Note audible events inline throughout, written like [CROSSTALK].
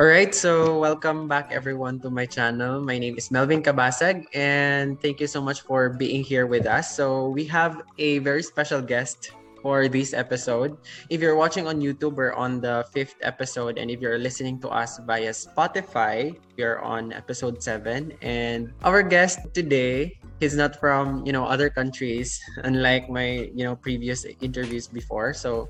All right, so welcome back everyone to my channel. My name is Melvin Kabasag and thank you so much for being here with us. So we have a very special guest for this episode. If you're watching on YouTube, we're on the fifth episode, and if you're listening to us via Spotify, we're on episode seven. And our guest today he's not from you know other countries unlike my you know previous interviews before. So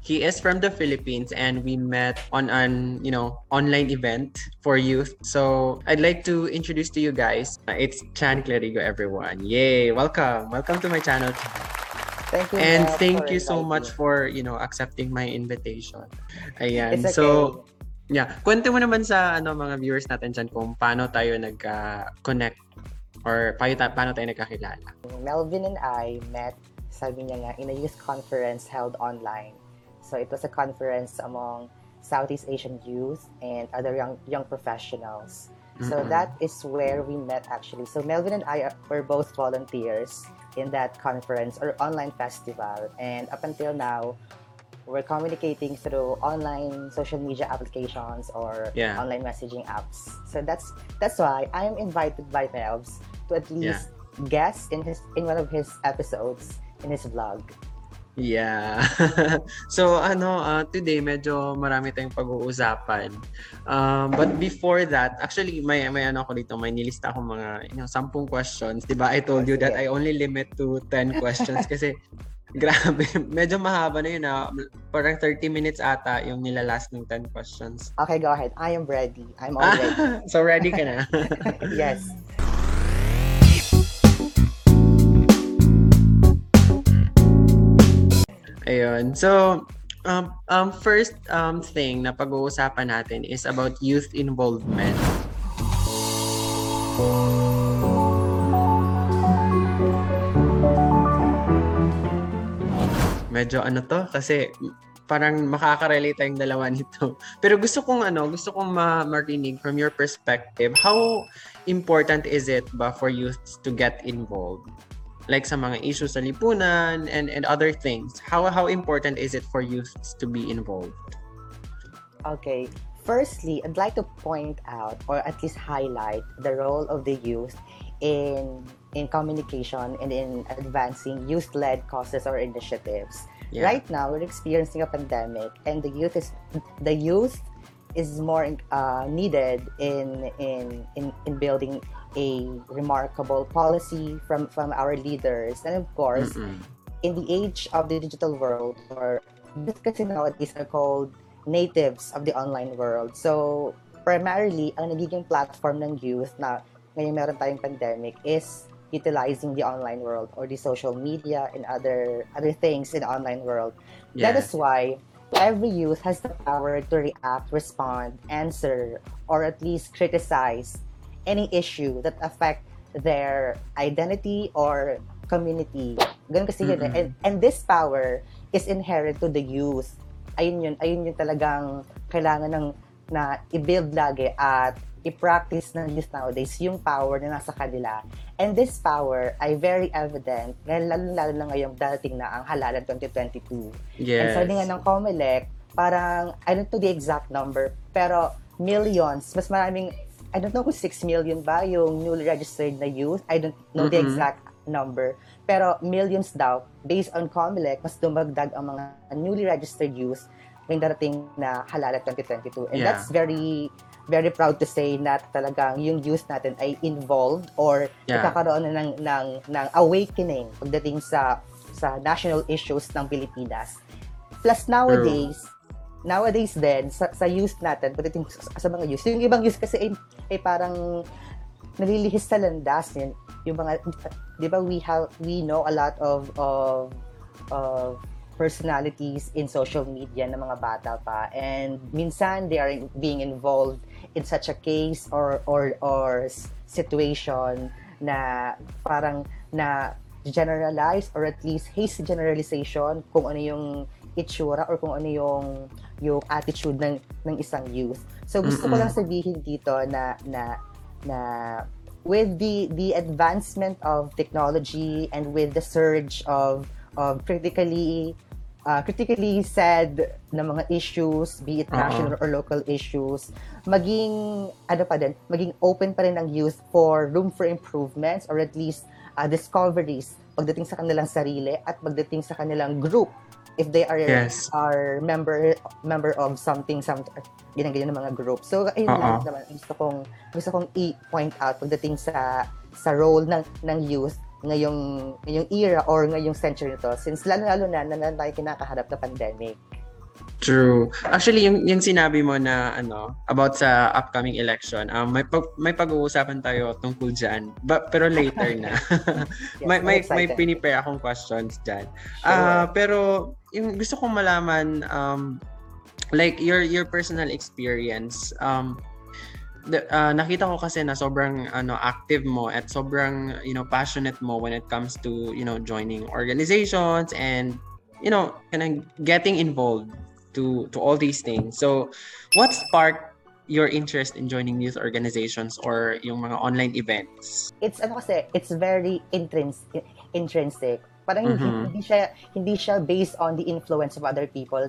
he is from the philippines and we met on an you know online event for youth. So i'd like to introduce to you guys uh, it's chan clarigo everyone. Yay! Welcome. Welcome to my channel Thank you. and thank you so much for you know accepting my invitation. Ayan. It's okay. so Yeah, kwento mo naman sa ano mga viewers natin dyan kung paano tayo nagka-connect or paano, ta- paano tayo nagkakilala. Melvin and I met, sabi niya nga, in a youth conference held online. So it was a conference among Southeast Asian youth and other young young professionals. So Mm-mm. that is where we met actually. So Melvin and I are- were both volunteers in that conference or online festival. And up until now, we're communicating through online social media applications or Yeah. online messaging apps. So that's that's why I'm invited by Melvs to at least guest in his in one of his episodes in his vlog. Yeah. [LAUGHS] so ano, uh, today medyo marami tayong pag-uusapan. Um, but before that, actually may may ano ako dito, may nilista ako mga you know, 10 questions, 'di ba? I told you that I only limit to 10 questions [LAUGHS] kasi grabe, medyo mahaba na yun na parang 30 minutes ata yung nilalast ng 10 questions. Okay, go ahead. I am ready. I'm all ready. [LAUGHS] so ready ka na? yes. Ayun. So, um, um, first um, thing na pag-uusapan natin is about youth involvement. Medyo ano to kasi parang makaka-relate tayong dalawa [LAUGHS] nito. Pero gusto kong ano, gusto kong ma- marinig from your perspective, how important is it ba for youth to get involved? Like sa mga issues sa lipunan and and other things how how important is it for youth to be involved Okay. Firstly, I'd like to point out or at least highlight the role of the youth in in communication and in advancing youth-led causes or initiatives. yeah Right now, we're experiencing a pandemic, and the youth is the youth is more uh, needed in, in in in building a remarkable policy from from our leaders, and of course, Mm-mm. in the age of the digital world, or kasi nowadays are called natives of the online world. So, primarily, ang nagiging platform ng youth na ngayon meron tayong pandemic is utilizing the online world or the social media and other other things in the online world. That yes is why every youth has the power to react, respond, answer, or at least criticize any issue that affect their identity or community. Ganun kasi yun. eh. And, and this power is inherent to the youth. Ayun yun, ayun yung talagang kailangan ng na i-build lagi at i-practice ng youth nowadays yung power na nasa kanila. And this power ay very evident, ngayon lalo-lalo na ngayong dating na ang halalan 2022. And yes sabi nga ng COMELEC, parang, I don't know the exact number, pero millions, mas maraming, I don't know kung 6 million ba yung newly registered na youth. I don't know the Mhm. exact number. Pero millions daw, based on COMELEC, mas dumagdag ang mga newly registered youth ngayong darating na halala 2022. And Yeah. that's very very proud to say na talagang yung youth natin ay involved or Yeah. nagkakaroon na ng, ng, ng awakening pagdating sa sa national issues ng Pilipinas. Plus nowadays, nowadays din, sa, sa youth natin, pagdating sa, sa mga youth, yung ibang youth kasi ay, ay parang nalilihis sa landas yun. Yung mga, di ba we have, we know a lot of, of, of personalities in social media ng mga bata pa and minsan they are being involved in such a case or or or situation na parang na generalize or at least hasty generalization kung ano yung itsura or kung ano yung yung attitude ng ng isang youth. So gusto ko Mm-mm. lang sabihin dito na na na with the the advancement of technology and with the surge of of critically uh, critically said na mga issues, be it Oo. national or local issues, maging, ano pa din, maging open pa rin ang youth for room for improvements or at least uh, discoveries pagdating sa kanilang sarili at pagdating sa kanilang group if they are Yes. are member member of something something ganyan ganyan ng mga group. So ayun Oo. lang naman gusto kong gusto kong i-point out pagdating sa sa role ng ng youth ngayong ngayong era or ngayong century to since lalo lalo na na, tayo kinakaharap na pandemic. True. Actually, yung, yung sinabi mo na ano about sa upcoming election, um, may pag, may pag-uusapan tayo tungkol diyan. But pero later [LAUGHS] na. Yes, [LAUGHS] may may may pinipare akong questions diyan. Sure. Ah, pero yung gusto kong malaman um like your your personal experience um the, ah, nakita ko kasi na sobrang ano active mo at sobrang you know passionate mo when it comes to you know joining organizations and you know kind of getting involved to to all these things. So what sparked your interest in joining youth organizations or yung mga online events? it's ano kasi, it's very intrins intrinsic. Parang hindi, Mhm. hindi siya hindi siya based on the influence of other people.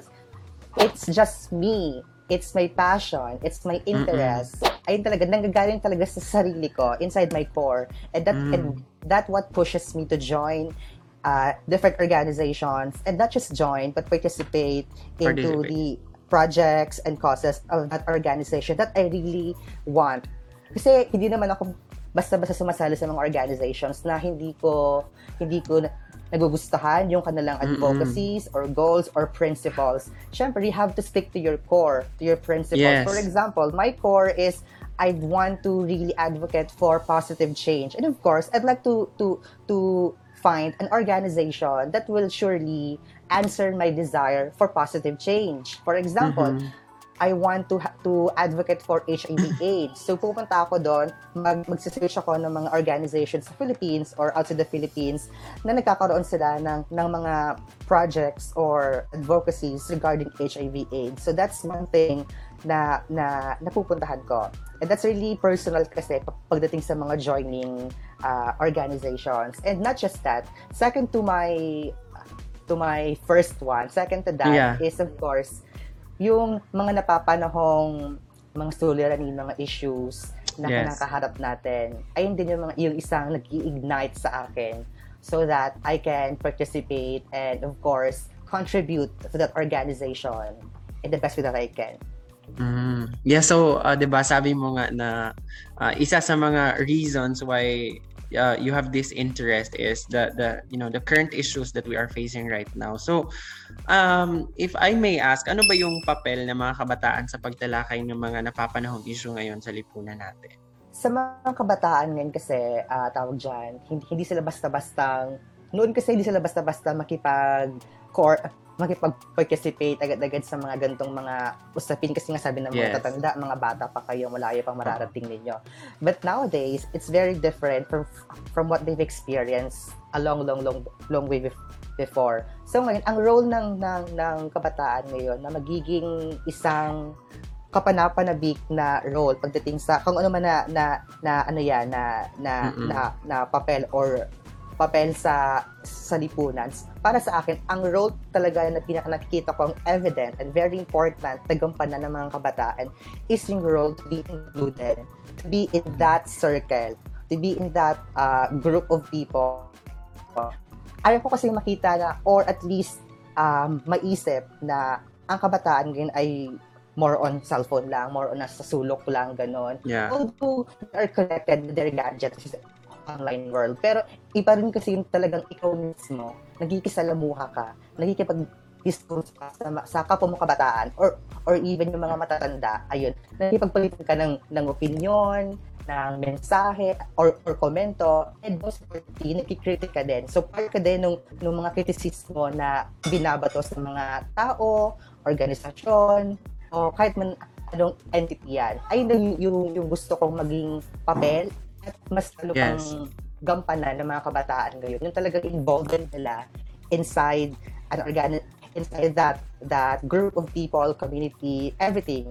It's just me. It's my passion. It's my interest. Ayun talaga, nanggagaling talaga sa sarili ko, inside my core. And that, Mm. and that what pushes me to join uh, different organizations. And not just join, but participate into Participate. the projects and causes of that organization that I really want. Kasi hindi naman ako basta-basta sumasali sa mga organizations na hindi ko hindi ko na- nagugustuhan yung kanilang Mm-mm. advocacies or goals or principles. Siyempre, you have to stick to your core, to your principles. Yes. For example, my core is I'd want to really advocate for positive change. And of course, I'd like to to to find an organization that will surely answer my desire for positive change. For example, Mhm. I want to ha- to advocate for HIV [CLEARS THROAT] AIDS. So pupunta ako doon, mag magsisearch ako ng mga organizations sa Philippines or outside the Philippines na nagkakaroon sila ng ng mga projects or advocacies regarding HIV AIDS. So that's one thing na na napupuntahan ko. And that's really personal kasi pag- pagdating sa mga joining uh, organizations. And not just that, second to my to my first one, second to that Yeah. is of course yung mga napapanahong mga suliranin, mga issues na Yes. kinakaharap natin. Ayun din yung, mga, yung isang nag ignite sa akin so that I can participate and of course contribute to that organization in the best way that I can. Mm. Yeah, so uh, 'di ba sabi mo nga na uh, isa sa mga reasons why uh, you have this interest is the the you know the current issues that we are facing right now. So um if I may ask, ano ba yung papel ng mga kabataan sa pagtalakay ng mga napapanahong issue ngayon sa lipunan natin? Sa mga kabataan ngayon kasi, ah, tawag dyan, hindi, hindi sila basta-bastang, noon kasi hindi sila basta-basta makipag makipag-participate agad-agad sa mga gantong mga usapin kasi nga sabi ng mga Yes. tatanda, mga bata pa kayo, malayo pang mararating ninyo. But nowadays, it's very different from from what they've experienced a long, long, long, long way bef- before. So ngayon, ang role ng, ng, ng kabataan ngayon na magiging isang kapanapanabik na role pagdating sa kung ano man na na, na ano yan na na, Mm-mm. na na papel or papel sa sa lipunan. Para sa akin, ang role talaga na pinaka nakikita ko ang evident and very important na gampanan ng mga kabataan is yung role to be included, to be in that circle, to be in that uh, group of people. Ayaw ko kasi makita na, or at least um, maisip na ang kabataan ngayon ay more on cellphone lang, more on nasa sulok lang, ganon. Yeah. Although they are connected with their gadgets online world. Pero iba rin kasi yung talagang ikaw mismo, nagkikisalamuha ka, nakikipag-discuss ka sa, sa kapwa mo kabataan or or even yung mga matatanda, ayun, nakikipagpalitan ka ng, ng opinion, ng mensahe or, or komento, and most importantly, nakikritik ka din. So, part ka din nung, nung mga kritisismo na binabato sa mga tao, organisasyon, o kahit man anong entity yan. Ayun yung, yung, yung gusto kong maging papel at mas lalo Yes. pang gampanan ng mga kabataan ngayon. Yung talagang involvement nila inside an organ inside that that group of people, community, everything.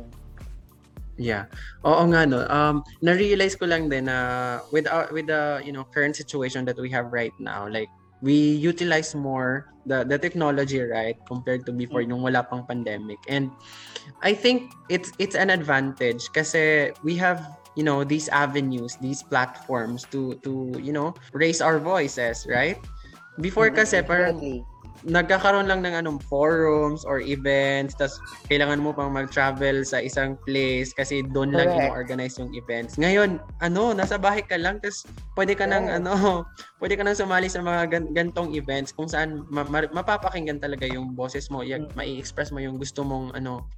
Yeah. Oo nga no. Um na-realize ko lang din na with our, with the you know current situation that we have right now like we utilize more the the technology right compared to before Mm. nung wala pang pandemic and I think it's it's an advantage kasi we have you know these avenues these platforms to to you know raise our voices right before kasi parang. Nagkakaroon lang ng anong forums or events tas kailangan mo pang mag-travel sa isang place kasi doon lang ino-organize yung events. Ngayon, ano, nasa bahay ka lang tas pwede ka nang ano, [LAUGHS] pwede ka nang sumali sa mga gan- gantong events kung saan ma- ma- mapapakinggan talaga yung boses mo, y- Mm. mai-express mo yung gusto mong ano,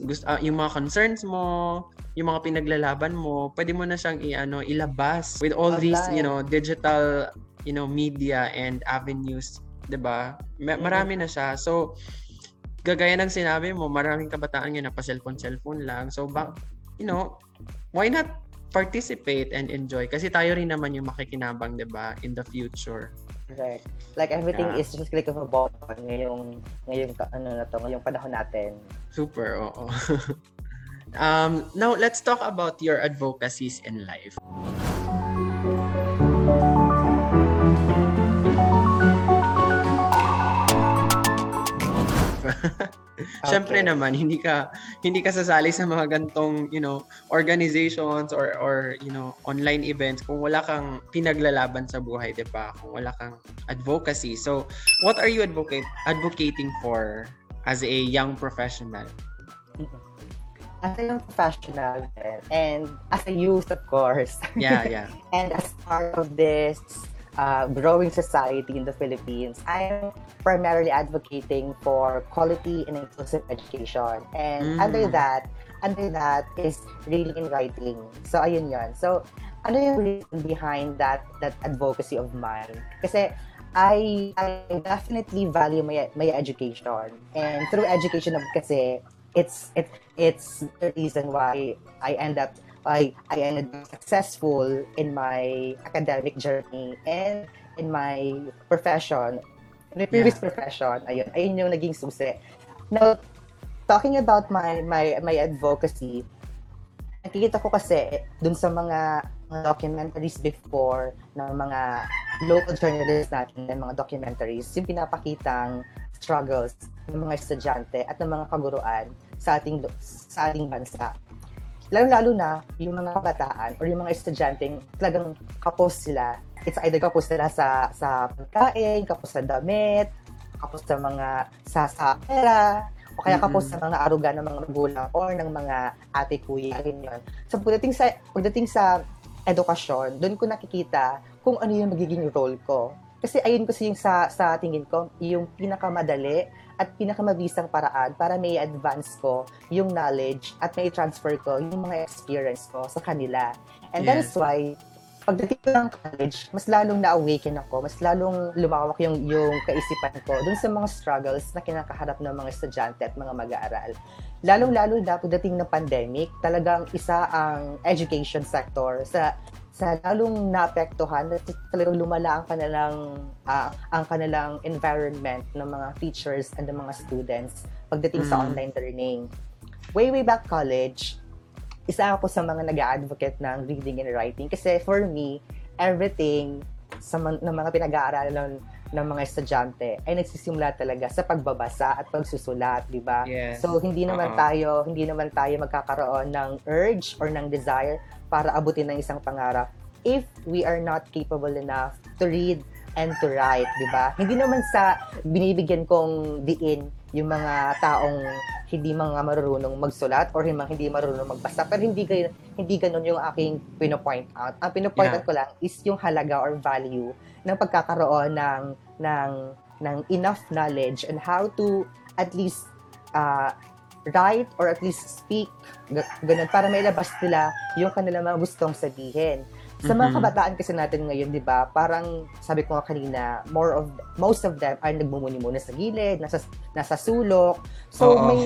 gusto ah, yung mga concerns mo, yung mga pinaglalaban mo, pwede mo na siyang i-ano, ilabas with all these, you Online. know, digital, you know, media and avenues 'di ba? Ma- Mhm. Marami na siya. So gagaya ng sinabi mo, maraming kabataan ngayon na pa-cellphone cellphone lang. So ba, you know, why not participate and enjoy kasi tayo rin naman yung makikinabang 'di ba in the future. Correct. Like everything Yeah. is just click of a button ngayong ngayong ano na to, ngayong panahon natin. Super, oo. [LAUGHS] um, now let's talk about your advocacies in life. [LAUGHS] Siyempre Okay. naman hindi ka hindi ka sasali sa mga gantong, you know, organizations or or you know, online events kung wala kang pinaglalaban sa buhay, 'di ba? Kung wala kang advocacy. So, what are you advocate advocating for as a young professional? As a young professional and as a youth of course, Yeah, [LAUGHS] yeah. and as part of this uh, growing society in the Philippines, I'm primarily advocating for quality and inclusive education. And Mm. under that, under that is reading and writing. So ayun yon. So ano yung reason behind that that advocacy of mine? Kasi I I definitely value my my education. And through education kasi it's it it's the reason why I end up I I up successful in my academic journey and in my profession, in my previous profession. Ayun, ayun yung naging susi. Now, talking about my my my advocacy, nakikita ko kasi dun sa mga, mga documentaries before ng mga local journalists natin ng mga documentaries, yung pinapakitang struggles ng mga estudyante at ng mga kaguruan sa ating sa ating bansa lalo-lalo na yung mga kabataan or yung mga estudyanteng talagang kapos sila. It's either kapos sila sa sa pagkain, kapos sa damit, kapos sa mga sa sa pera, o kaya kapos sa mga aruga ng mga magulang or ng mga ate kuya ganyan. So pagdating sa pagdating sa edukasyon, doon ko nakikita kung ano yung magiging role ko. Kasi ayun kasi yung sa sa tingin ko, yung pinakamadali at pinakamabisang paraan para may advance ko yung knowledge at may transfer ko yung mga experience ko sa kanila. And that Yes. is why pagdating ko ng college, mas lalong na-awaken ako, mas lalong lumawak yung, yung kaisipan ko dun sa mga struggles na kinakaharap ng mga estudyante at mga mag-aaral. Lalong-lalo na pagdating ng pandemic, talagang isa ang education sector sa sa lalong naapektuhan at talagang lumala ang kanilang ah, ang kanilang environment ng mga teachers and ng mga students pagdating sa Mm. online learning. Way way back college, isa ako sa mga nag-advocate ng reading and writing kasi for me, everything sa man, ng mga pinag-aaralan ng mga estudyante ay nagsisimula talaga sa pagbabasa at pagsusulat, di ba? Yes. So hindi naman Oo. tayo hindi naman tayo magkakaroon ng urge or ng desire para abutin ng isang pangarap if we are not capable enough to read and to write, di ba? Hindi naman sa binibigyan kong diin yung mga taong hindi mga marunong magsulat or yung mga hindi marunong magbasa pero hindi hindi ganun yung aking pinopoint out. Ang pinopoint Yeah. out ko lang is yung halaga or value ng pagkakaroon ng ng ng enough knowledge and how to at least uh, write or at least speak ga- ganun para mailabas nila yung kanilang mga gustong sabihin. Sa mga kabataan kasi natin ngayon, 'di ba? Parang sabi ko nga kanina, more of most of them are nagmumuni-muni sa gilid, nasa nasa sulok. So Oo. may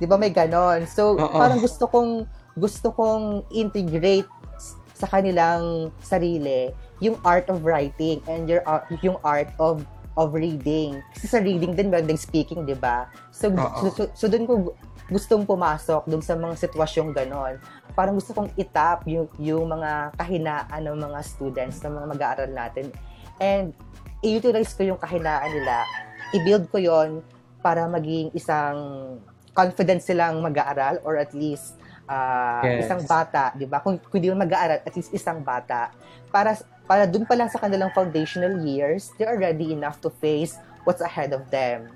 'di ba may ganon. So Oo. parang gusto kong gusto kong integrate sa kanilang sarili yung art of writing and your ar- yung art of of reading. Kasi sa reading din meron ding speaking, 'di ba? So, so, so, so doon ko gustong pumasok doon sa mga sitwasyong ganon. Parang gusto kong itap yung, yung mga kahinaan ng mga students, ng mga mag-aaral natin. And i-utilize ko yung kahinaan nila, i-build ko yon para maging isang confident silang mag-aaral or at least uh, yes. isang bata, 'di ba? Kung, kung di man mag-aaral, at least isang bata para para dun pa lang sa kanilang foundational years, they are ready enough to face what's ahead of them.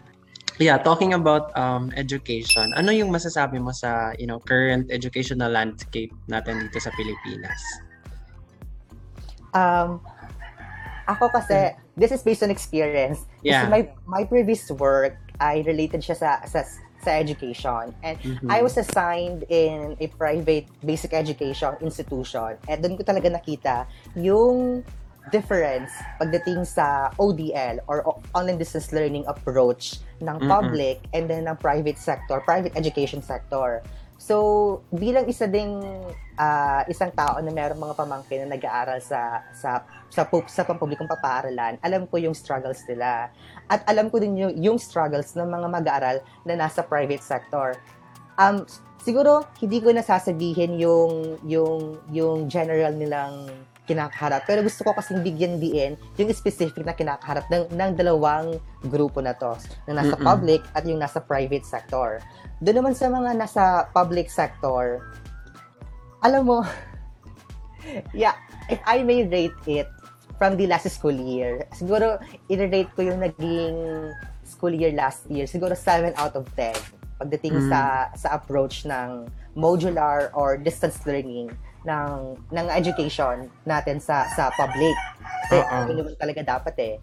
Yeah, talking about um, education, ano yung masasabi mo sa you know current educational landscape natin dito sa Pilipinas? Um, ako kasi, this is based on experience. Yeah. Kasi my, my previous work, I related siya sa, sa, sa education. And mm-hmm. I was assigned in a private basic education institution. At doon ko talaga nakita yung difference pagdating sa ODL or online distance learning approach ng public mm-hmm. and then ng private sector, private education sector. So, bilang isa ding uh, isang tao na mayroong mga pamangkin na nag-aaral sa sa sa, sa pampublikong papaaralan, alam ko yung struggles nila. At alam ko din yung, yung struggles ng mga mag-aaral na nasa private sector. Um, siguro hindi ko nasasabihin yung yung yung general nilang kinakaharap. Pero gusto ko kasing bigyan diin yung specific na kinakaharap ng, ng dalawang grupo na to. Yung nasa Mm-mm. public at yung nasa private sector. Doon naman sa mga nasa public sector, alam mo, [LAUGHS] yeah, if I may rate it from the last school year, siguro i-rate ko yung naging school year last year, siguro 7 out of 10 pagdating mm. sa sa approach ng modular or distance learning ng ng education natin sa sa public. Kasi uh-uh. yun naman talaga dapat eh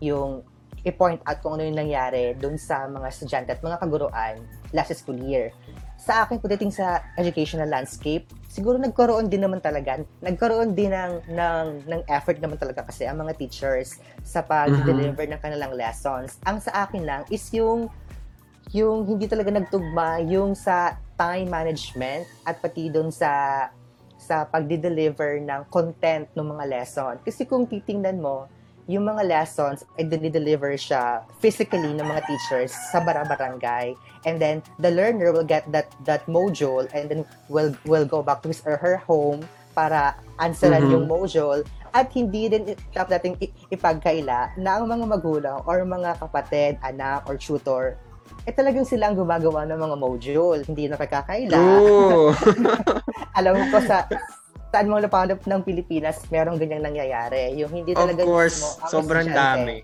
yung i-point out kung ano yung nangyari doon sa mga estudyante at mga kaguruan last school year. Sa akin, pagdating sa educational landscape, siguro nagkaroon din naman talaga, nagkaroon din ng, ng, ng effort naman talaga kasi ang mga teachers sa pag-deliver mm-hmm. ng kanilang lessons. Ang sa akin lang is yung yung hindi talaga nagtugma yung sa time management at pati doon sa sa pagdi-deliver ng content ng mga lesson. Kasi kung titingnan mo, yung mga lessons ay deliver siya physically ng mga teachers sa barangay and then the learner will get that that module and then will will go back to his or her home para answeran mm-hmm. yung module at hindi din dapat natin ipagkaila na ang mga magulang or mga kapatid, anak, or tutor eh talagang sila ang gumagawa ng mga module. Hindi na pagkakaila. [LAUGHS] Alam ko sa saan mo napanap ng Pilipinas, merong ganyang nangyayari. Yung hindi talaga Of course, mismo, sobrang dami.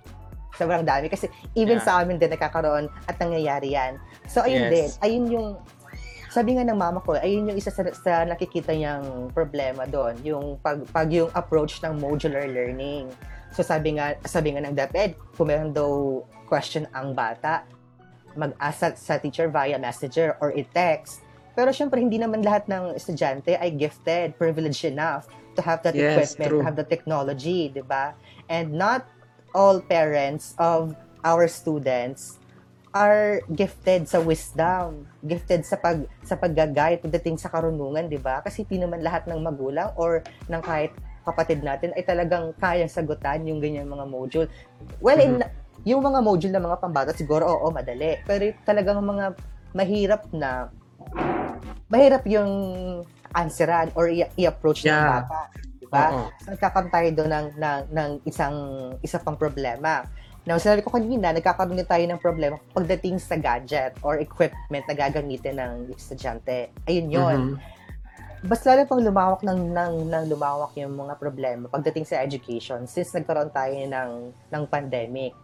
Sobrang dami. Kasi even yeah. sa amin din nakakaroon at nangyayari yan. So, ayun yes. din. Ayun yung, sabi nga ng mama ko, ayun yung isa sa, sa nakikita niyang problema doon. Yung pag, pag yung approach ng modular learning. So, sabi nga, sabi nga ng DepEd, kung meron daw question ang bata, mag-asa sa teacher via messenger or i-text. Pero syempre, hindi naman lahat ng estudyante ay gifted, privileged enough to have that yes, equipment, true. to have the technology, di ba? And not all parents of our students are gifted sa wisdom, gifted sa pag sa paggagay pagdating sa karunungan, 'di ba? Kasi hindi naman lahat ng magulang or ng kahit kapatid natin ay talagang kayang sagutan yung ganyan mga module. Well, mm-hmm. in yung mga module ng mga pambata, siguro, oo, madali. Pero talagang mga mahirap na, mahirap yung answeran or i- i-approach yeah. ng bata. Diba? Uh-huh. So, nagkakaroon tayo doon ng, ng, ng isang, isa pang problema. Now, sinabi ko kanina, nagkakaroon din tayo ng problema pagdating sa gadget or equipment na gagamitin ng estudyante. Ayun yun. Mm-hmm mas lalo pang lumawak ng, ng, ng lumawak yung mga problema pagdating sa education since nagkaroon tayo ng, ng pandemic.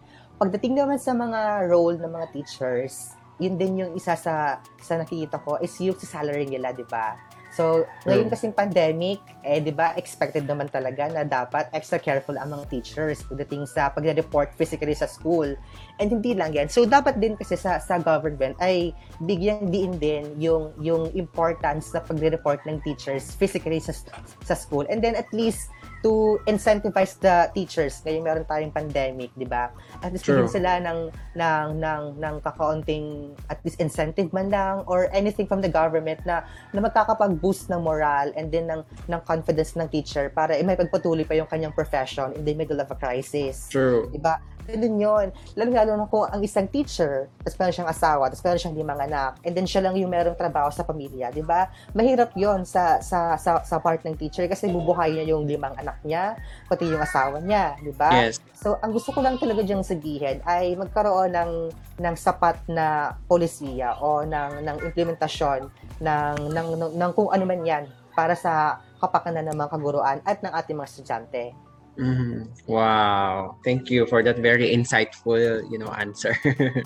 Pagdating naman sa mga role ng mga teachers, yun din yung isa sa sa nakikita ko is yung salary nila, di ba? So, ngayon kasing pandemic, eh, di ba, expected naman talaga na dapat extra careful ang mga teachers pagdating sa pagre-report physically sa school. And hindi lang yan. So, dapat din kasi sa, sa government ay bigyan din din yung, yung importance na pagre-report ng teachers physically sa, sa school. And then at least, to incentivize the teachers ngayon meron tayong pandemic, 'di ba? At least bigyan sila ng ng ng ng kakaunting at least incentive man lang or anything from the government na na magkakapag-boost ng moral and then ng ng confidence ng teacher para eh, may pagpatuloy pa yung kanyang profession in the middle of a crisis. True. 'Di ba? Ganun yun. Lalo-lalo na kung ang isang teacher, tapos meron siyang asawa, tapos meron siyang limang anak, and then siya lang yung merong trabaho sa pamilya, di ba? Mahirap yon sa, sa, sa, sa part ng teacher kasi bubuhay niya yung limang anak niya, pati yung asawa niya, di ba? Yes. So, ang gusto ko lang talaga diyang sabihin ay magkaroon ng, ng sapat na polisiya o ng, ng implementasyon ng, ng, ng, ng kung ano man yan para sa kapakanan ng mga kaguruan at ng ating mga estudyante. Mhm. Wow. Thank you for that very insightful, you know, answer. [LAUGHS]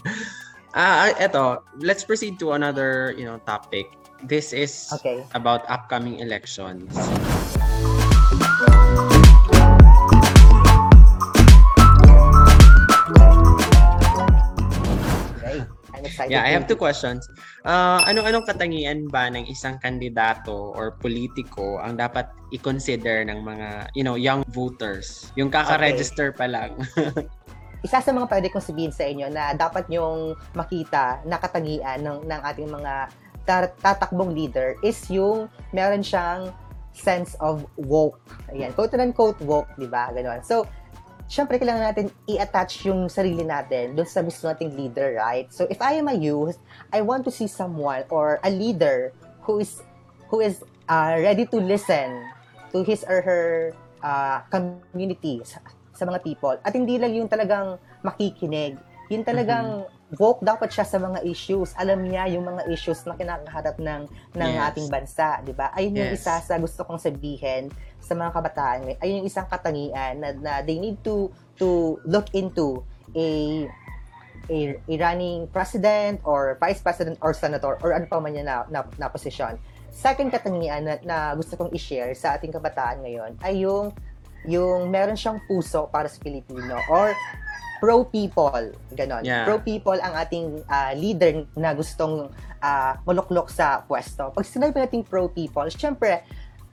Ah, uh, eto, let's proceed to another, you know, topic. This is Okay. about upcoming elections. Yeah, I have two questions. Uh, ano-anong katangian ba ng isang kandidato or politiko ang dapat i-consider ng mga, you know, young voters? Yung kaka-register pa lang. [LAUGHS] isa sa mga pwede kong sabihin sa inyo na dapat nyong makita na katangian ng, ng ating mga tatakbong leader is yung meron siyang sense of woke. Ayan, quote and quote woke, di ba? Ganon. So, syempre kailangan natin i-attach yung sarili natin dun sa gusto nating leader, right? So, if I am a youth, I want to see someone or a leader who is who is uh, ready to listen to his or her uh, community, sa, sa mga people. At hindi lang yung talagang makikinig. Yung talagang woke dapat siya sa mga issues. Alam niya yung mga issues na kinakaharap ng ng Yes. ating bansa, 'di ba? Ayun yung Yes. isa sa gusto kong sabihin sa mga kabataan. Ayun yung isang katangian na, na they need to to look into a a, a running president or vice president or senator or ano pa man yan na, na, na posisyon. Second katangian na, na gusto kong i-share sa ating kabataan ngayon ay yung yung meron siyang puso para sa Pilipino or pro-people. Ganon. Yeah. Pro-people ang ating ah, leader na gustong ah, maluklok sa pwesto. Pag sinabi natin pro-people, syempre,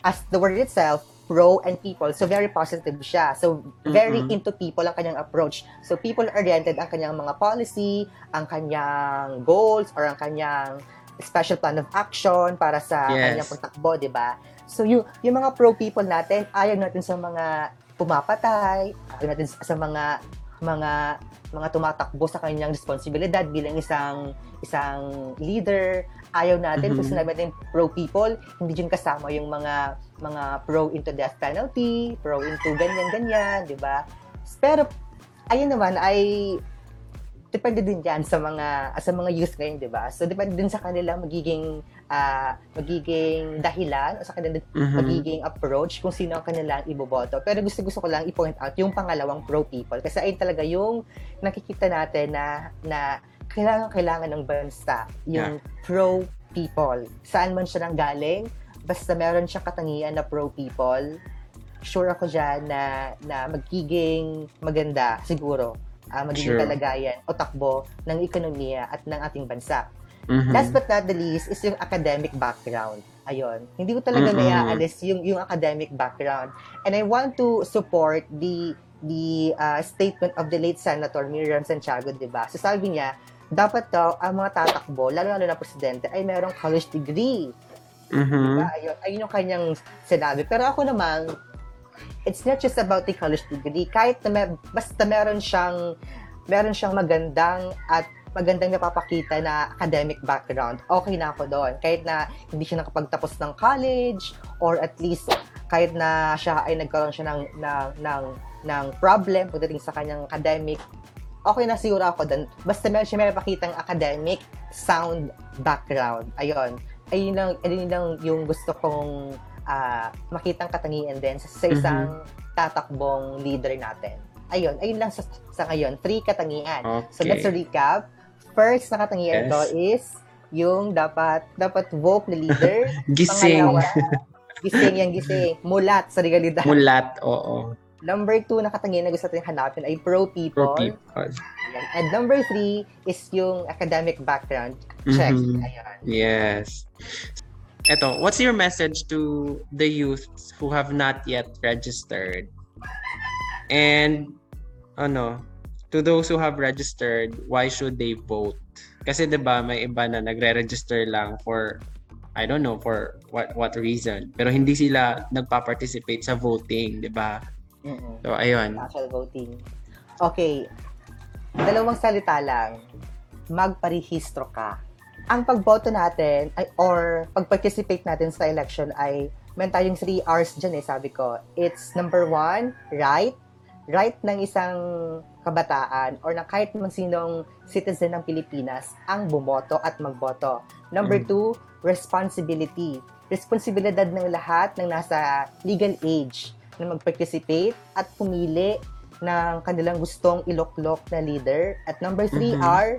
as the word itself, pro and people. So, very positive siya. So, very Mm-mm. into people ang kanyang approach. So, people-oriented ang kanyang mga policy, ang kanyang goals, or ang kanyang special plan of action para sa Yes. kanyang pagtakbo, di ba? So, yung, yung mga pro-people natin, ayaw natin sa mga pumapatay, ayaw natin sa mga mga mga tumatakbo sa kanyang responsibilidad bilang isang isang leader. Ayaw natin kung Mhm. sinabi natin pro people, hindi dyan kasama yung mga mga pro into death penalty, pro into ganyan ganyan, 'di ba? Pero ayun naman ay depende din yan sa mga sa mga youth ngayon, 'di ba? So depende din sa kanila magiging ah, magiging dahilan o sa kanila Mhm. magiging approach kung sino ang kanilang iboboto. Pero gusto-gusto ko lang i-point out yung pangalawang pro-people. Kasi ayun talaga yung nakikita natin na, na kailangan-kailangan ng bansa. Yung pro-people. Saan man siya nang galing, basta meron siyang katangian na pro-people, sure ako dyan na, na magiging maganda siguro ah, magiging Sure. kalagayan o takbo ng ekonomiya at ng ating bansa. Mhm. Last but not the least is yung academic background. Ayun. Hindi ko talaga Mm-mm. naiaalis yung yung academic background. And I want to support the the uh, statement of the late Senator Miriam Santiago, 'di ba? So sabi niya, dapat daw ang mga tatakbo, lalo-lalo na presidente, ay merong college degree. Mhm. Diba? Ayun, ayun yung kanyang sinabi. Pero ako naman, it's not just about the college degree. Kahit na may, basta meron siyang, meron siyang magandang at magandang napapakita na academic background, okay na ako doon. Kahit na hindi siya nakapagtapos ng college or at least kahit na siya ay nagkaroon siya ng, ng, ng, ng problem pagdating sa kanyang academic, okay na siguro ako doon. Basta meron siya may pakitang academic sound background. Ayun. Ayun lang, ayun lang yung gusto kong ah, makitang katangian din sa, sa isang tatakbong leader natin. Ayun, ayun lang sa, sa ngayon. Three katangian. So Okay. let's recap. First na katangian Yes. ko is yung dapat dapat woke na leader. [LAUGHS] Gising. Pangalawa, gising yan gising. Mulat sa realidad. Mulat, oo. Number two na katangian na gusto natin hanapin ay pro-people. Pro people. Ayan. And number three is yung academic background. Check. Mhm. Ayan. Yes. Eto, what's your message to the youths who have not yet registered? And ano, to those who have registered, why should they vote? Kasi 'di ba may iba na nagre-register lang for I don't know for what what reason, pero hindi sila nagpa-participate sa voting, 'di ba? So ayun. Actual voting. Okay. Dalawang salita lang. Magparehistro ka. Ang pagboto natin ay, or pag-participate natin sa election ay meron tayong 3 R's dyan eh, sabi ko. It's number one, right. Right ng isang kabataan or ng kahit man sinong citizen ng Pilipinas ang bumoto at magboto. Number Mm. two, responsibility. Responsibilidad ng lahat ng nasa legal age na mag-participate at pumili ng kanilang gustong iloklok na leader. At number three Mhm. are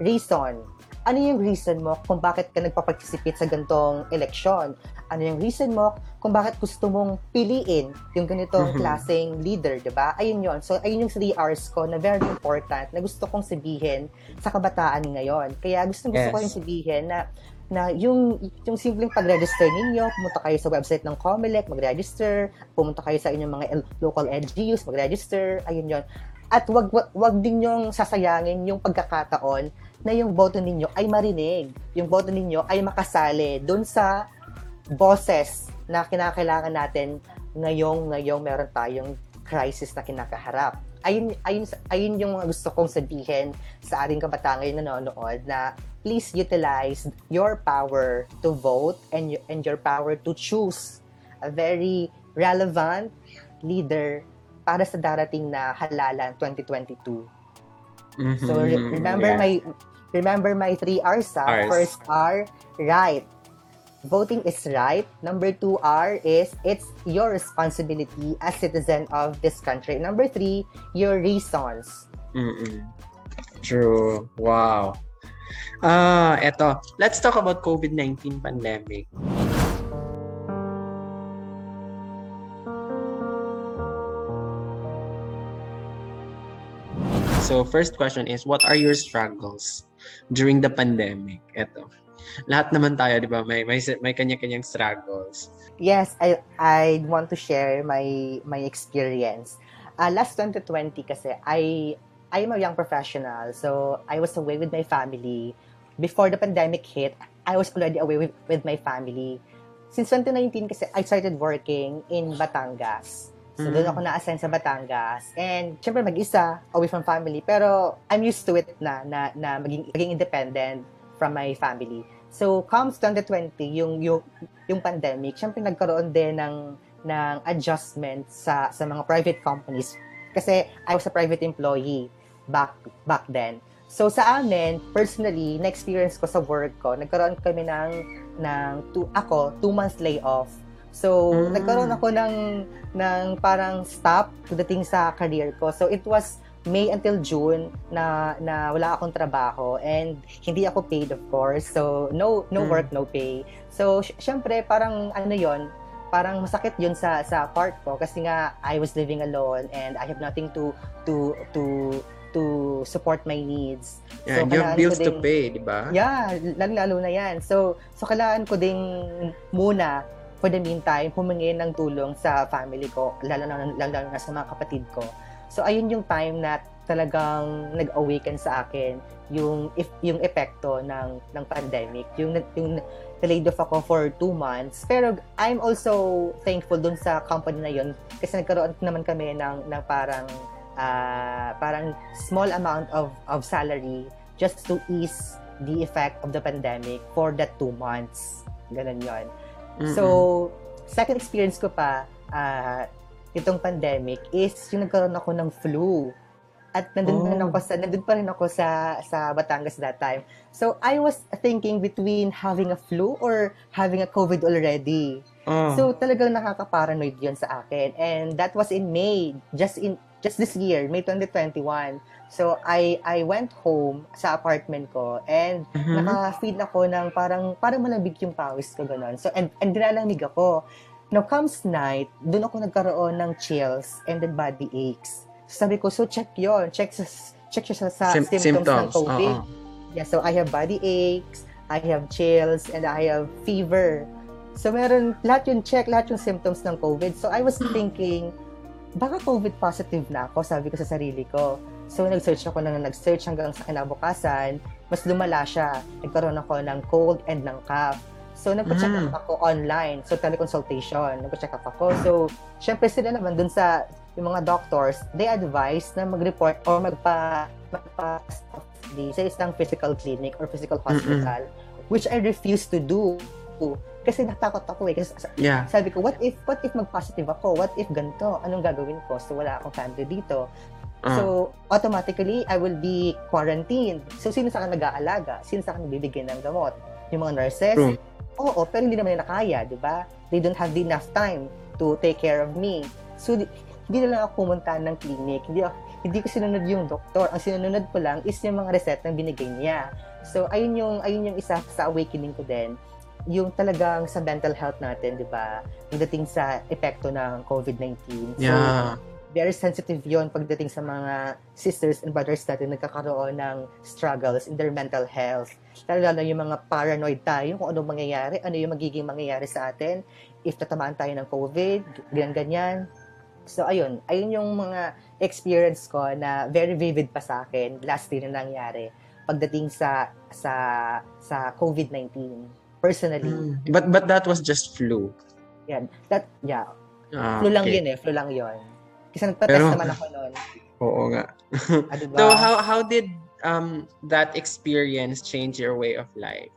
reason. Ano yung reason mo kung bakit ka nagpa-participate sa gantong eleksyon? Ano yung reason mo kung bakit gusto mong piliin yung ganitong [LAUGHS] klaseng leader, di ba? Ayun yon. So, ayun yung 3 R's ko na very important na gusto kong sabihin sa kabataan ngayon. Kaya gusto gusto ko Yes. yung sabihin na na yung yung simpleng pag-register ninyo, pumunta kayo sa website ng COMELEC, mag-register, pumunta kayo sa inyong mga local LGUs, mag-register, ayun yon. At wag, wag wag din yung sasayangin yung pagkakataon na yung boto ninyo ay marinig, yung boto ninyo ay makasali doon sa boses na kinakailangan natin ngayong ngayong meron tayong crisis na kinakaharap. Ayun, ayun, ayun yung mga gusto kong sabihin sa ating kabataan ngayon nanonood na please utilize your power to vote and, and your power to choose a very relevant leader para sa darating na halalan 2022. Mhm. So re- remember Yeah. my remember my three R's. ah. Rs. First R, right. Voting is right. Number two R is it's your responsibility as citizen of this country. Number three, your reasons. Mm-mm. True. Wow. Ah, eto. Let's talk about COVID-19 pandemic. So, first question is, what are your struggles during the pandemic? Eto. Lahat naman tayo, di ba? May, may, may kanya-kanyang struggles. Yes, I I want to share my my experience. Uh, last 2020 kasi I I'm a young professional, so I was away with my family. Before the pandemic hit, I was already away with, with my family. Since 2019 kasi I started working in Batangas. So Mm. doon ako na-assign sa Batangas. And syempre mag-isa, away from family. Pero I'm used to it na, na, na maging, maging independent from my family. So comes 2020, yung, yung, yung pandemic, syempre nagkaroon din ng, ng adjustment sa, sa mga private companies. Kasi I was a private employee back, back then. So sa amin, personally, na-experience ko sa work ko, nagkaroon kami ng, ng two, ako, two months layoff. So, Mm. nagkaroon ako ng, ng parang stop pagdating sa career ko. So, it was May until June na na wala akong trabaho and hindi ako paid of course. So no no Mm. work, no pay. So sy- syempre parang ano 'yon, parang masakit 'yun sa sa part ko kasi nga I was living alone and I have nothing to to to to support my needs. Yan, So, you have bills ko to ding- pay, di ba? Yeah, lalo, lalo na yan. So, so kailangan ko ding muna for the meantime, humingi ng tulong sa family ko, lalo na, lalo, na sa mga kapatid ko. So, ayun yung time na talagang nag-awaken sa akin yung if yung epekto ng ng pandemic yung yung laid off ako for two months pero I'm also thankful dun sa company na yun kasi nagkaroon naman kami ng ng parang ah, parang small amount of of salary just to ease the effect of the pandemic for that two months. Ganun yon. Mm-mm. So, second experience ko pa, ah, itong pandemic is yung nagkaroon ako ng flu. At nandun, Oh. pa rin ako sa, nandun pa rin ako sa, sa Batangas that time. So, I was thinking between having a flu or having a COVID already. Oh. So talagang nakaka-paranoid 'yon sa akin. And that was in May, just in just this year, May 2021. So I I went home sa apartment ko and Mhm. naka-feel ako ng parang parang malamig yung pawis ko ganun. So and and dinalamig ako. Now comes night, doon ako nagkaroon ng chills and then body aches. So, sabi ko, so check 'yon. Check sa check siya sa, sa Sim- symptoms, ng symptoms. COVID. oo. Yeah, so I have body aches, I have chills, and I have fever. So meron, lahat yung check, lahat yung symptoms ng COVID. So I was thinking, baka COVID positive na ako, sabi ko sa sarili ko. So nag-search ako na nag-search hanggang sa kinabukasan, mas lumala siya. Nagkaroon ako ng cold and ng cough. So nagpa-check Mm. up ako online. So teleconsultation, nagpa-check up ako. So syempre sila naman dun sa yung mga doctors, they advise na mag-report or magpa magpa-pass sa isang physical clinic or physical hospital, Mm-mm. which I refuse to do. Kasi natakot ako eh. Kasi yeah. sabi ko, what if, what if mag-positive ako? What if ganito? Anong gagawin ko? So, wala akong family dito. Uh. So, automatically, I will be quarantined. So, sino sa akin nag-aalaga? Sino sa akin bibigyan ng gamot? Yung mga nurses? True. Oo, pero hindi naman nila kaya, di ba? They don't have enough time to take care of me. So, hindi na lang ako pumunta ng clinic. Hindi, hindi ko sinunod yung doktor. Ang sinunod ko lang is yung mga reseta na binigay niya. So, ayun yung, ayun yung isa sa awakening ko din. Yung talagang sa mental health natin, di ba? Pagdating sa epekto ng COVID-19. So, yeah very sensitive yon pagdating sa mga sisters and brothers natin nagkakaroon ng struggles in their mental health. Lalo na yung mga paranoid tayo kung anong mangyayari, ano yung magiging mangyayari sa atin if tatamaan tayo ng COVID, ganyan-ganyan. So, ayun. Ayun yung mga experience ko na very vivid pa sa akin last year na nangyari pagdating sa sa sa COVID-19 personally. Mm. But but that was just flu. Yeah, that yeah. Ah, flu lang okay. yun eh, flu lang yun. Kasi nagpa-test Pero, naman ako noon. Oo nga. ah, diba? So how how did um that experience change your way of life?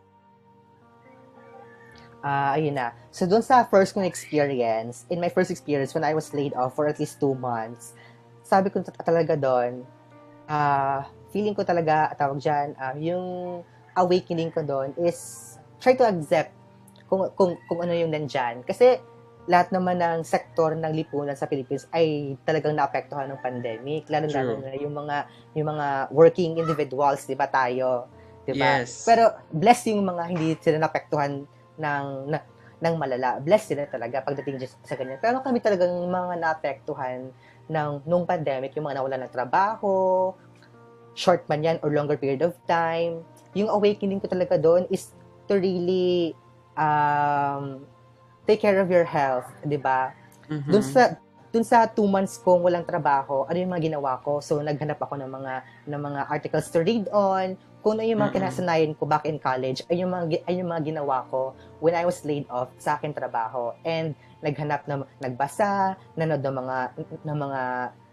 Ah, uh, ayun na. So doon sa first kong experience, in my first experience when I was laid off for at least two months, sabi ko talaga doon, ah, uh, feeling ko talaga, tawag dyan, um, yung awakening ko doon is try to accept kung, kung, kung ano yung nandyan. Kasi lahat naman ng sektor ng lipunan sa Philippines ay talagang naapektuhan ng pandemic. Lalo na yung mga yung mga working individuals 'di ba tayo? 'di ba? Yes. pero bless yung mga hindi sila naapektuhan ng na, ng malala. Bless sila talaga pagdating sa ganyan. Pero kami talagang mga naapektuhan ng nung pandemic yung mga nawalan ng trabaho short man yan or longer period of time. Yung awakening ko talaga doon is to really um, take care of your health, 'di ba? Mm-hmm. Doon sa dun sa two months kong walang trabaho, ano yung mga ginawa ko? So, naghanap ako ng mga ng mga articles to read on, kung ano yung mga mm-hmm. kinasanayan ko back in college, ay yung mga, ay yung mga ginawa ko when I was laid off sa akin trabaho. And naghanap ng nagbasa, nanood ng mga ng mga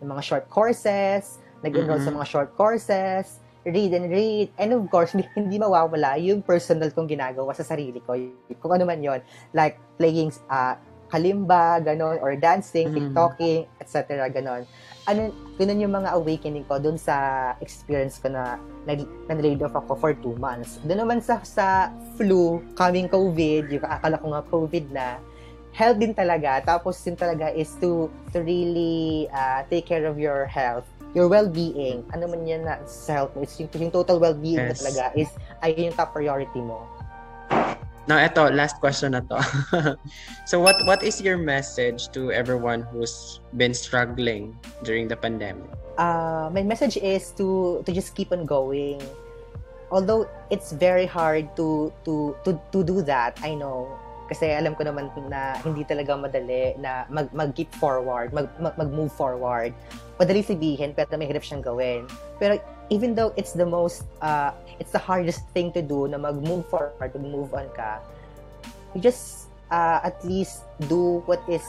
ng mga short courses, nag-enroll mm-hmm. sa mga short courses, read and read. And of course, [LAUGHS] hindi, mawawala yung personal kong ginagawa sa sarili ko. Kung ano man yon Like playing uh, kalimba, ganon, or dancing, mm. TikToking, etc. ganon. Ano, ganun yung mga awakening ko dun sa experience ko na nag-laid off ako for two months. Doon naman sa, sa flu, coming COVID, yung akala ko nga COVID na, health din talaga. Tapos din talaga is to to really uh, take care of your health your well-being, ano man yan na health mo, yung, yung total well-being yes. talaga is ay yung top priority mo. Now, eto, last question na to. [LAUGHS] so, what what is your message to everyone who's been struggling during the pandemic? Uh, my message is to to just keep on going. Although it's very hard to to to to do that, I know kasi alam ko naman na hindi talaga madali na mag, mag-keep forward, mag, mag, mag-move forward. Madali sabihin, pero may hirap siyang gawin. Pero even though it's the most, uh, it's the hardest thing to do na mag-move forward, mag-move on ka, you just uh, at least do what is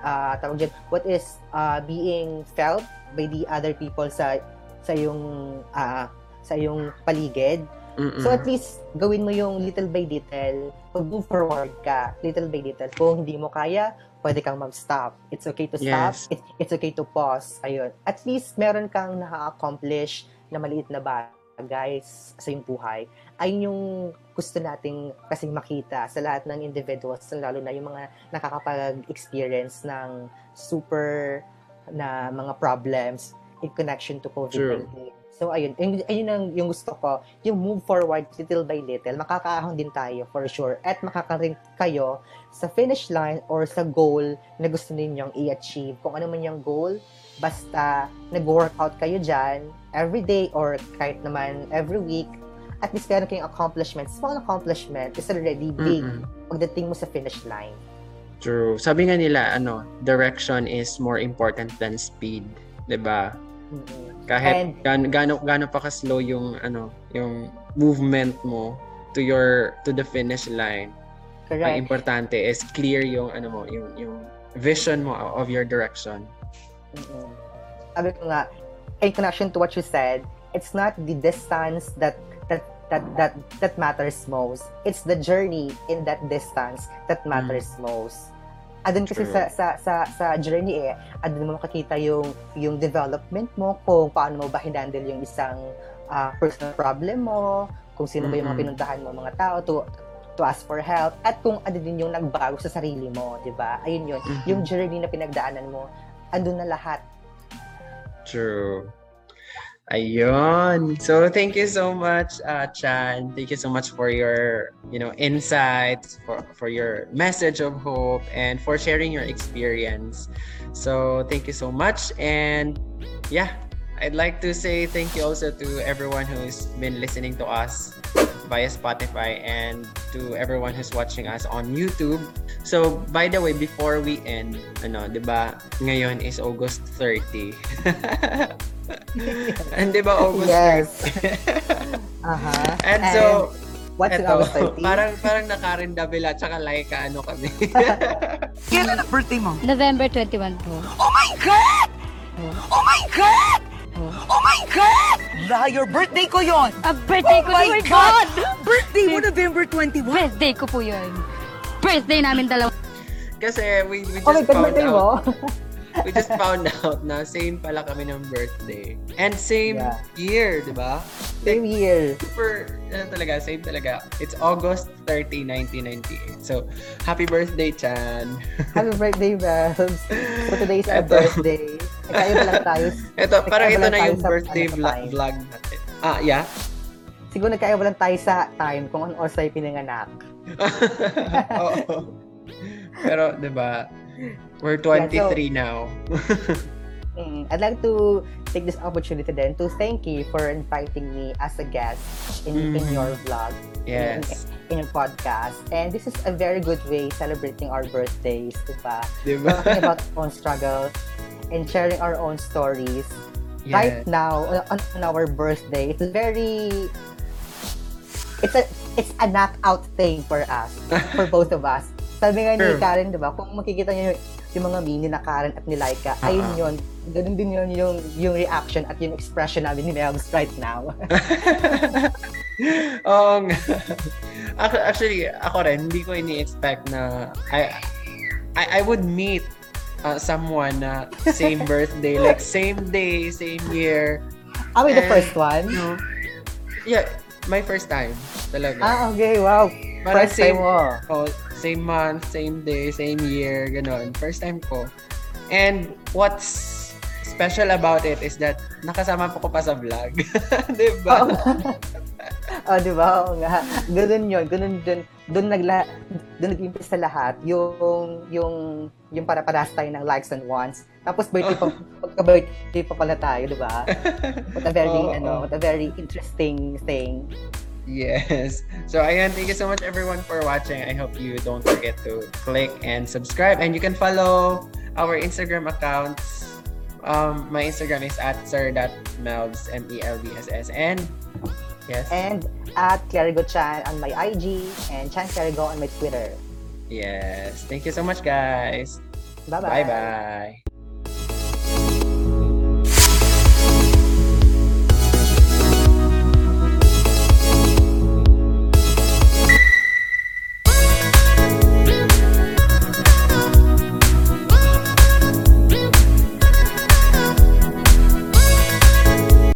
uh, tawag dyan, what is uh, being felt by the other people sa sa yung uh, sa yung paligid Mm-mm. So at least gawin mo yung little by little, mag-move forward ka, little by little. Kung hindi mo kaya, pwede kang mag-stop. It's okay to stop. Yes. It, it's okay to pause. Ayun. At least meron kang na-accomplish na maliit na bagay sa iyong buhay. Ay yung gusto nating kasing makita sa lahat ng individuals, lalo na yung mga nakakapag-experience ng super na mga problems in connection to COVID-19. True. So, ayun. Ayun, ayun ang yung gusto ko. Yung move forward little by little. Makakaahon din tayo for sure. At makakaring kayo sa finish line or sa goal na gusto ninyong i-achieve. Kung ano man yung goal, basta nag-workout kayo dyan every day or kahit naman every week, at least meron kayong accomplishment. Small accomplishment is already big mm-hmm. pagdating mo sa finish line. True. Sabi nga nila, ano, direction is more important than speed. 'di ba? Kahit gaano gaano gaano pa ka-slow yung ano, yung movement mo to your to the finish line. Correct. Ang importante is clear yung ano mo, yung yung vision mo of your direction. Mm-hmm. Sabi ko nga, in connection to what you said, it's not the distance that that that that that matters most. It's the journey in that distance that matters most. Adun kasi True. sa, sa sa sa journey eh, adun mo makikita yung yung development mo kung paano mo ba hinandle yung isang ah, personal problem mo, kung sino ba yung mga pinuntahan mo mga tao to to ask for help at kung ano din yung nagbago sa sarili mo, 'di ba? Ayun yun, Mhm. yung journey na pinagdaanan mo, andun na lahat. True. Ayun. So thank you so much, uh, Chan. Thank you so much for your, you know, insights, for for your message of hope, and for sharing your experience. So thank you so much, and yeah, I'd like to say thank you also to everyone who's been listening to us via Spotify and to everyone who's watching us on YouTube. So, by the way, before we end, ano, 'di ba? Ngayon is August 30. [LAUGHS] And 'di ba August Yes. 30? Aha. And so, what's eto, August 30? parang parang na Karen Davila tsaka Laika ano kami. [LAUGHS] Kailan ang birthday mo? November 21 po. Oh my God! Oh my God! Oh my God! Liar, birthday ko yon. Ah, birthday Oh ko my oh my God! God! Birthday mo November 21? Birthday ko po yun. Birthday namin dalawa. Kasi we, we just Oh my God, found birthday out mo? [LAUGHS] we just found out na same pala kami ng birthday. And same Yeah. year, di ba? Same year. Super, ano talaga, same talaga. It's August 30, 1998. So, happy birthday, Chan. [LAUGHS] Happy birthday, Babs. So today's our birthday. Nagkaya pa lang tayo. Ito, parang ito na yung tayo sa- birthday ano, sa vlog, vlog natin. Ah, yeah? Siguro nagkaya lang tayo sa time kung anong oras tayo pinanganak. [LAUGHS] Oo. Pero, di ba, we're 23 now. [LAUGHS] Mm, I'd like to take this opportunity then to thank you for inviting me as a guest in, in Mhm. your vlog, Yes. in your podcast. And this is a very good way celebrating our birthdays, diba? Di ba? Talking about our own struggle and sharing our own stories. right Yes. now on, on our birthday it's very it's a it's a knockout thing for us for [LAUGHS] both of us sabi nga ni. Karen di ba kung makikita niyo yung, mga mini na Karen at ni Laika ayun Uh-uh. yun ganun din yun yung yung reaction at yung expression namin ni Melgs right now. [LAUGHS] Ac- Actually, ako rin, hindi ko ini-expect na I, I, I would meet uh, someone na same birthday, like [LAUGHS] same day, same year. are we the first one No. Yeah, my first time talaga. ah okay wow Parang first time mo Oh, same month, same day, same year, ganon. First time ko. And what's special about it is that nakasama po ko pa sa vlog. [LAUGHS] 'Di ba? [LAUGHS] Oh, di ba? Oo nga. Ganun yun. Ganun dun. Doon nagla doon nag-impis sa lahat yung yung yung para paras tayo ng likes and wants. Tapos birthday pa [LAUGHS] pagka-birthday pa pala tayo, di ba? What a very Oo, ano, oo. what a very interesting thing. Yes. So ayan, thank you so much everyone for watching. I hope you don't forget to click and subscribe and you can follow our Instagram accounts. Um, my Instagram is at sir.melbs, M-E-L-B-S-S. And, yes, And at Clarigo Chan on my IG and Chan Clarigo on my Twitter. yes. Thank you so much, guys. Bye-bye. Bye-bye.